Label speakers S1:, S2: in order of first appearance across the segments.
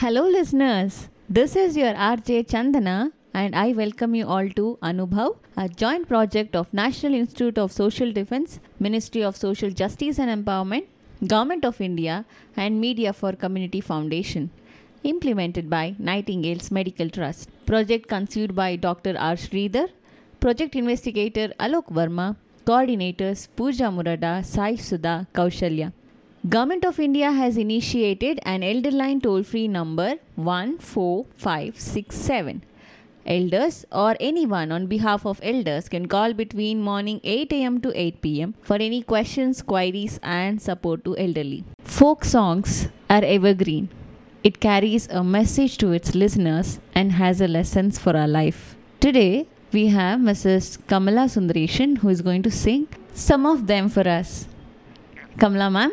S1: Hello, listeners. This is your RJ Chandana, and I welcome you all to Anubhav, a joint project of National Institute of Social Defense, Ministry of Social Justice and Empowerment, Government of India, and Media for Community Foundation. Implemented by Nightingale's Medical Trust. Project conceived by Dr. R. Sridhar, Project Investigator Alok Verma, Coordinators Pooja Murada, Sai Sudha, Kaushalya. Government of India has initiated an elder line toll free number 14567. Elders or anyone on behalf of elders can call between morning 8 am to 8 pm for any questions, queries, and support to elderly. Folk songs are evergreen. It carries a message to its listeners and has a lessons for our life. Today, we have Mrs. Kamala Sundareshan who is going to sing some of them for us. Kamala ma'am,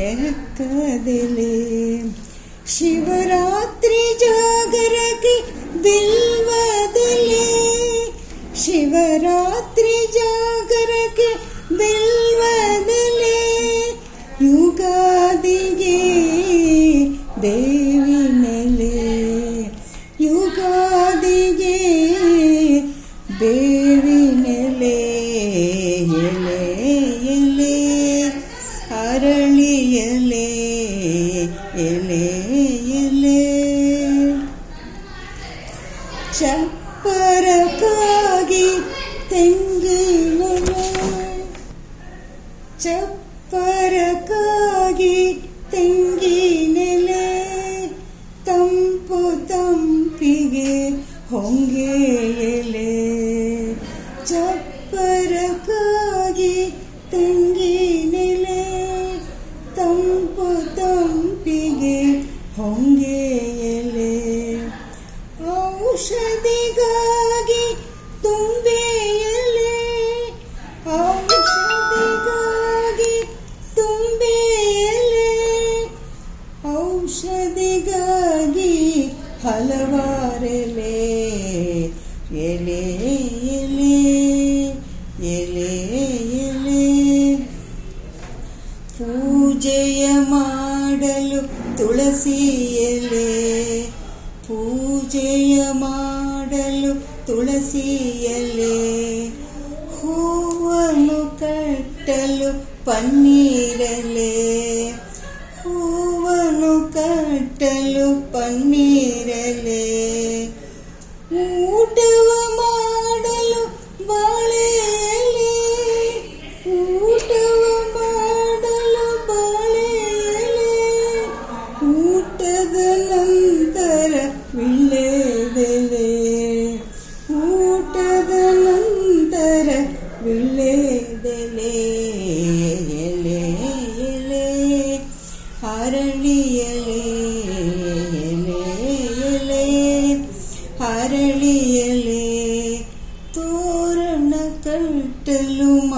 S2: यह कदले शिवरात्रि जागर के बिलवदले शिवरात्रि जागर के युगा दी दे 年龄 ಹೊಂಗೆ ಎಲೆ ಔಷಧಿಗಾಗಿ ತುಂಬೆ ಎಲೆ ಔಷಧಿಗಾಗಿ ತುಂಬೆ ಎಲೆ ಔಷಧಿಗಾಗಿ ಹಲವಾರೆಲೆ ತುಳಸಿ ಎಲೆ ಪೂಜೆಯ ಮಾಡಲು ತುಳಸಿ ಎಲೆ ಹೂವನ್ನು ಕಟ್ಟಲು ಪನ್ನೀರಲೆ ಹೂವನ್ನು ಕಟ್ಟಲು ಪನ್ನೀರಲೆ അരളിയലേ തോരണ കട്ടലുമാവിലേ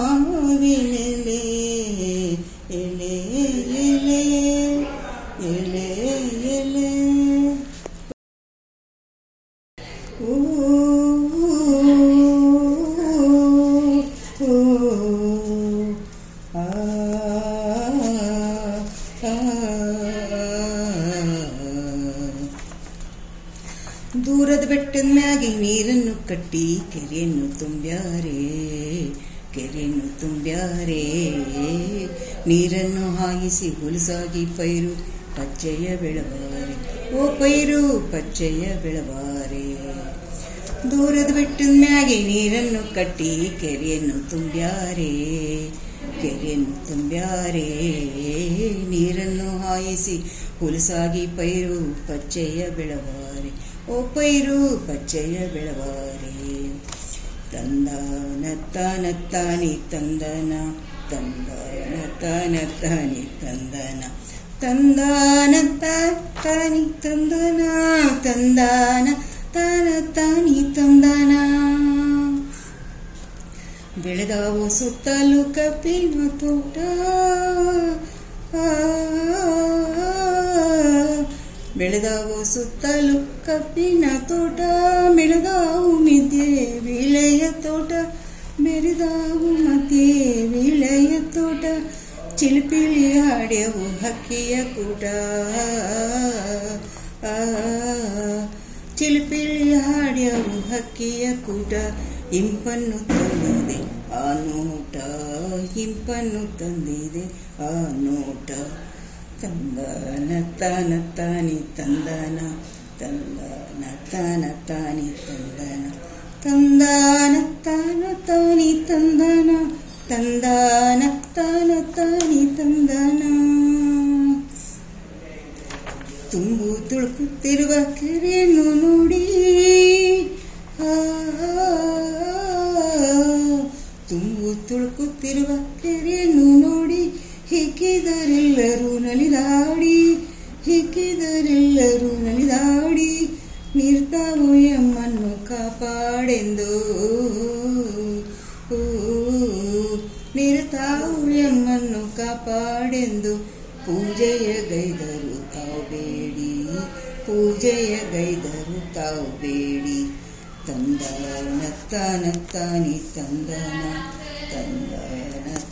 S2: ಕಟ್ಟಿ ಕೆರೆಯನ್ನು ತುಂಬ್ಯಾರೆ ಕೆರೆಯನ್ನು ತುಂಬ್ಯಾರೆ. ನೀರನ್ನು ಹಾಯಿಸಿ ಹುಲಸಾಗಿ ಪೈರು, ಪಚ್ಚೆಯ ಬೆಳವಾರೆ. ಓ ಪೈರು, ಪಚ್ಚೆಯ ಬೆಳವಾರೆ. ದೂರದ ಬೆಟ್ಟದ ಮ್ಯಾಗೆ ನೀರನ್ನು ಕಟ್ಟಿ ಕೆರೆಯನ್ನು ತುಂಬ್ಯಾರೆ ಕೆರೆಯನ್ನು ತುಂಬ್ಯಾರೆ. ನೀರನ್ನು ಹಾಯಿಸಿ ಹುಲಸಾಗಿ ಪೈರು, ಪಚ್ಚೆಯ ಬೆಳವಾರೆ. ಓ ಪೈರು ಪಚ್ಚೆಯ ಬೆಳವಾರೆ. ತಂದಾನ ತಾನ ತಂದನ ತಂದನ ತಾನ ತಂದನ. ತಂದಾನ ತಾನಿ ತಂದನ, ತಂದಾನ ತಾನ ತಾನಿ ತಂದನ. ಬೆಳೆದಾವು ಸುತ್ತಲೂ ಕಬ್ಬಿನ ತೋಟ. ಬೆಳೆದಾವು ಸುತ್ತಲೂ ಕಬ್ಬಿನ ತೋಟ ಮೆಳಗಾವು ಮಿದ್ದೆ ವಿಳೆಯ ತೋಟ, ಮೆರಿದಾವು ಮತೆ ವಿಳೆಯ ತೋಟ, ಚಿಲಿಪಿಲಿ ಹಾಡ್ಯವು ಹಕ್ಕಿಯ ಕೂಟ. ಚಿಲಿಪಿಲಿ ಹಾಡ್ಯವು ಹಕ್ಕಿಯ ಕೂಟ, ಇಂಪನ್ನು ತಂದಿದೆ ಆ ನೋಟ, ಇಂಪನ್ನು ತಂದಿದೆ ಆ ನೋಟ. ತಂದನ ತಾನ ತಾನಿ ತಂದನ ತಂದನ ತಾನ ತಾನಿ ತಂದನ. ತಂದಾನ ತಾನ ತಾನಿ ತಂದನ. ತಂದಾನ ತಾನ ತಾನಿ ತಂದನ. ತುಂಬು ತುಳುಕುತ್ತಿರುವ ಕೆರೆಯನ್ನು ನೋಡಿ. ತುಂಬು ತುಳುಕುತ್ತಿರುವ ಕೆರೆಯನ್ನು ನೋಡಿ. ಹಿಕ್ಕಿದರೆಲ್ಲರೂ ನಲಿದಾಡಿ. ಹಿಕ್ಕಿದರೆಲ್ಲರೂ ಕಾಪಾಡೆಂದು ಪೂಜೆಯ ಗೈದರು ತಾವು ಬೇಡಿ. ಪೂಜೆಯ ಗೈದರು ತಾವು ಬೇಡಿ. ತಂದಾನ ತಾನ ತಾನಿ ತಂದನ ತಂದ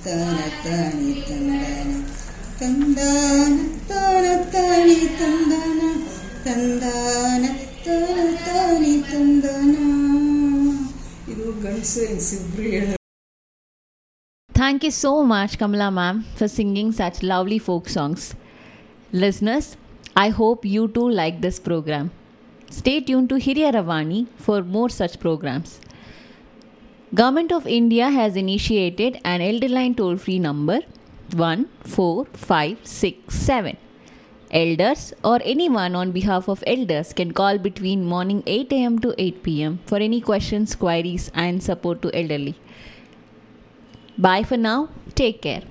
S2: ತಾನ ತಾನಿ ತಂದನ ತಂದಾನ ತಾನ ತಾನಿ ತಂದನ ತಂದಾನ ತಾನ ತಾನಿ ತಂದನ ಇದು ಗಂಡಸು ಹೆಂಗಸಿಬ್ರು ಹೇಳ
S1: Thank you so much, Kamala ma'am, for singing such lovely folk songs. Listeners, I hope you too like this program. Stay tuned to Hiriya Ravani for more such programs. Government of India has initiated an elder line toll-free number 14567. Elders or anyone on behalf of elders can call between morning 8 am to 8 pm for any questions, queries and support to elderly. Bye for now. Take care.